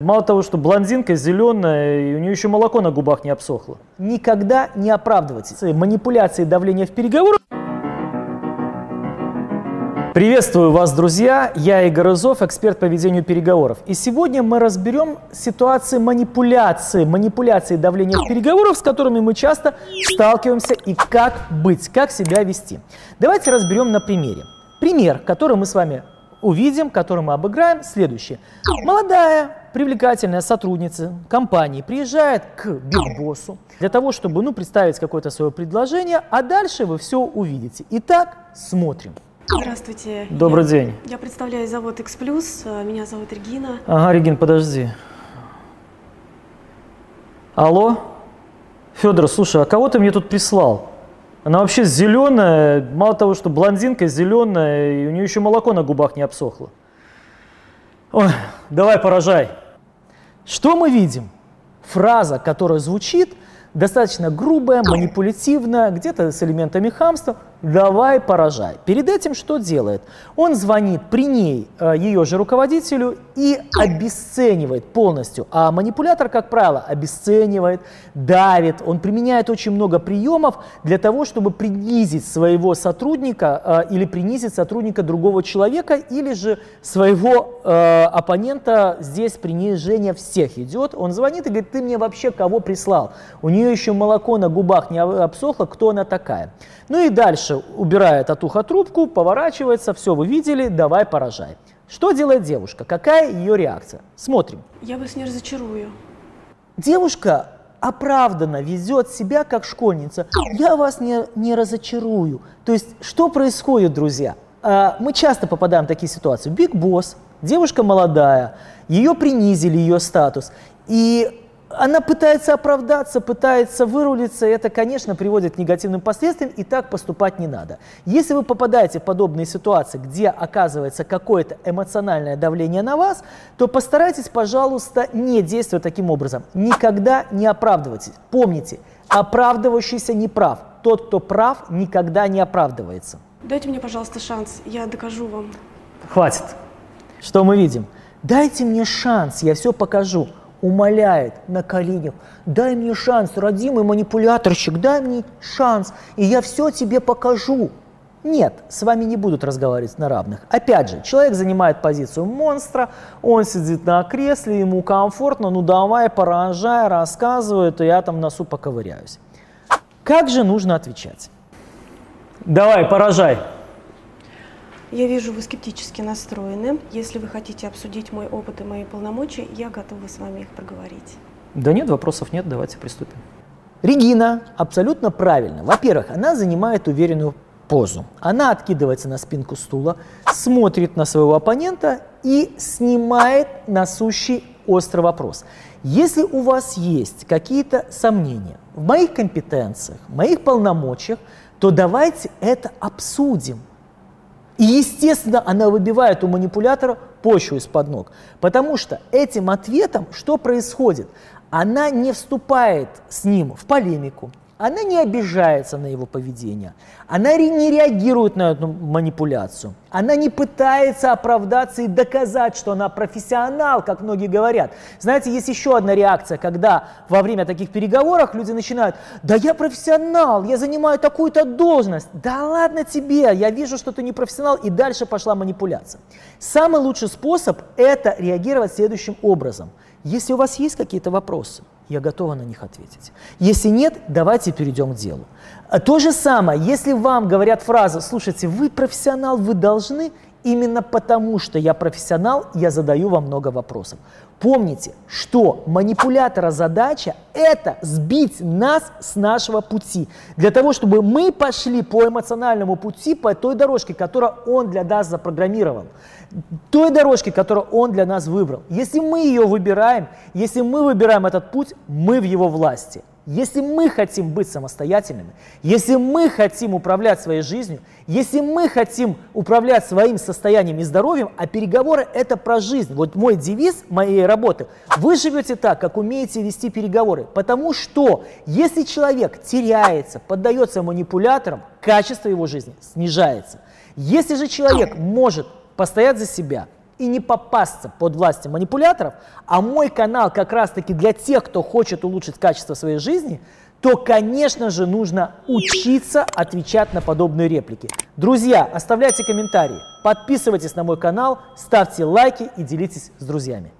Мало того, что блондинка зеленая, и у нее еще молоко на губах не обсохло. Никогда не оправдывайтесь. Манипуляции и давление в переговорах Приветствую вас, друзья! Я Игорь Изов, эксперт по ведению переговоров. И сегодня мы разберем ситуации манипуляции, манипуляции давления в переговорах, с которыми мы часто сталкиваемся, и как быть, как себя вести. Давайте разберем на примере. Пример, который мы с вами увидим, который мы обыграем, следующий. Молодая, привлекательная сотрудница компании приезжает к бигбоссу для того, чтобы ну, представить какое-то свое предложение, а дальше вы все увидите. Итак, смотрим. Здравствуйте. Добрый я, день. Я представляю завод X+, меня зовут Регина. Ага, Регин, подожди. Алло? Федор, слушай, а кого ты мне тут прислал? Она вообще зеленая, мало того, что блондинка зеленая, и у нее еще молоко на губах не обсохло. Ой, давай поражай. Что мы видим? Фраза, которая звучит достаточно грубая, манипулятивная, где-то с элементами хамства – давай поражай. Перед этим что делает? Он звонит при ней э, ее же руководителю и обесценивает полностью. А манипулятор, как правило, обесценивает, давит. Он применяет очень много приемов для того, чтобы принизить своего сотрудника э, или принизить сотрудника другого человека, или же своего э, оппонента. Здесь принижение всех идет. Он звонит и говорит, ты мне вообще кого прислал? У нее еще молоко на губах не обсохло, кто она такая? Ну и дальше убирает от уха трубку, поворачивается, все, вы видели, давай поражай. Что делает девушка? Какая ее реакция? Смотрим. Я вас не разочарую. Девушка оправданно везет себя как школьница. Я вас не, не разочарую. То есть, что происходит, друзья? А, мы часто попадаем в такие ситуации. Биг босс, девушка молодая, ее принизили, ее статус. И она пытается оправдаться, пытается вырулиться, и это, конечно, приводит к негативным последствиям, и так поступать не надо. Если вы попадаете в подобные ситуации, где оказывается какое-то эмоциональное давление на вас, то постарайтесь, пожалуйста, не действовать таким образом. Никогда не оправдывайтесь. Помните, оправдывающийся не прав. Тот, кто прав, никогда не оправдывается. Дайте мне, пожалуйста, шанс, я докажу вам. Хватит. Что мы видим? Дайте мне шанс, я все покажу умоляет на коленях, дай мне шанс, родимый манипуляторщик, дай мне шанс, и я все тебе покажу. Нет, с вами не будут разговаривать на равных. Опять же, человек занимает позицию монстра, он сидит на кресле, ему комфортно, ну давай, поражай, рассказывай, то я там носу поковыряюсь. Как же нужно отвечать? Давай, поражай. Я вижу, вы скептически настроены. Если вы хотите обсудить мой опыт и мои полномочия, я готова с вами их проговорить. Да нет, вопросов нет, давайте приступим. Регина абсолютно правильно. Во-первых, она занимает уверенную позу. Она откидывается на спинку стула, смотрит на своего оппонента и снимает насущий острый вопрос. Если у вас есть какие-то сомнения в моих компетенциях, в моих полномочиях, то давайте это обсудим. И, естественно, она выбивает у манипулятора почву из-под ног. Потому что этим ответом что происходит? Она не вступает с ним в полемику, она не обижается на его поведение, она не реагирует на эту манипуляцию, она не пытается оправдаться и доказать, что она профессионал, как многие говорят. Знаете, есть еще одна реакция, когда во время таких переговоров люди начинают, да я профессионал, я занимаю такую-то должность, да ладно тебе, я вижу, что ты не профессионал, и дальше пошла манипуляция. Самый лучший способ – это реагировать следующим образом. Если у вас есть какие-то вопросы – я готова на них ответить. Если нет, давайте перейдем к делу. То же самое, если вам говорят фразу, слушайте, вы профессионал, вы должны, именно потому что я профессионал, я задаю вам много вопросов. Помните, что манипулятора задача – это сбить нас с нашего пути, для того, чтобы мы пошли по эмоциональному пути, по той дорожке, которую он для нас запрограммировал той дорожки, которую Он для нас выбрал. Если мы ее выбираем, если мы выбираем этот путь, мы в Его власти. Если мы хотим быть самостоятельными, если мы хотим управлять своей жизнью, если мы хотим управлять своим состоянием и здоровьем, а переговоры – это про жизнь. Вот мой девиз моей работы – вы живете так, как умеете вести переговоры. Потому что если человек теряется, поддается манипуляторам, качество его жизни снижается. Если же человек может постоять за себя, и не попасться под властью манипуляторов, а мой канал как раз-таки для тех, кто хочет улучшить качество своей жизни, то, конечно же, нужно учиться отвечать на подобные реплики. Друзья, оставляйте комментарии, подписывайтесь на мой канал, ставьте лайки и делитесь с друзьями.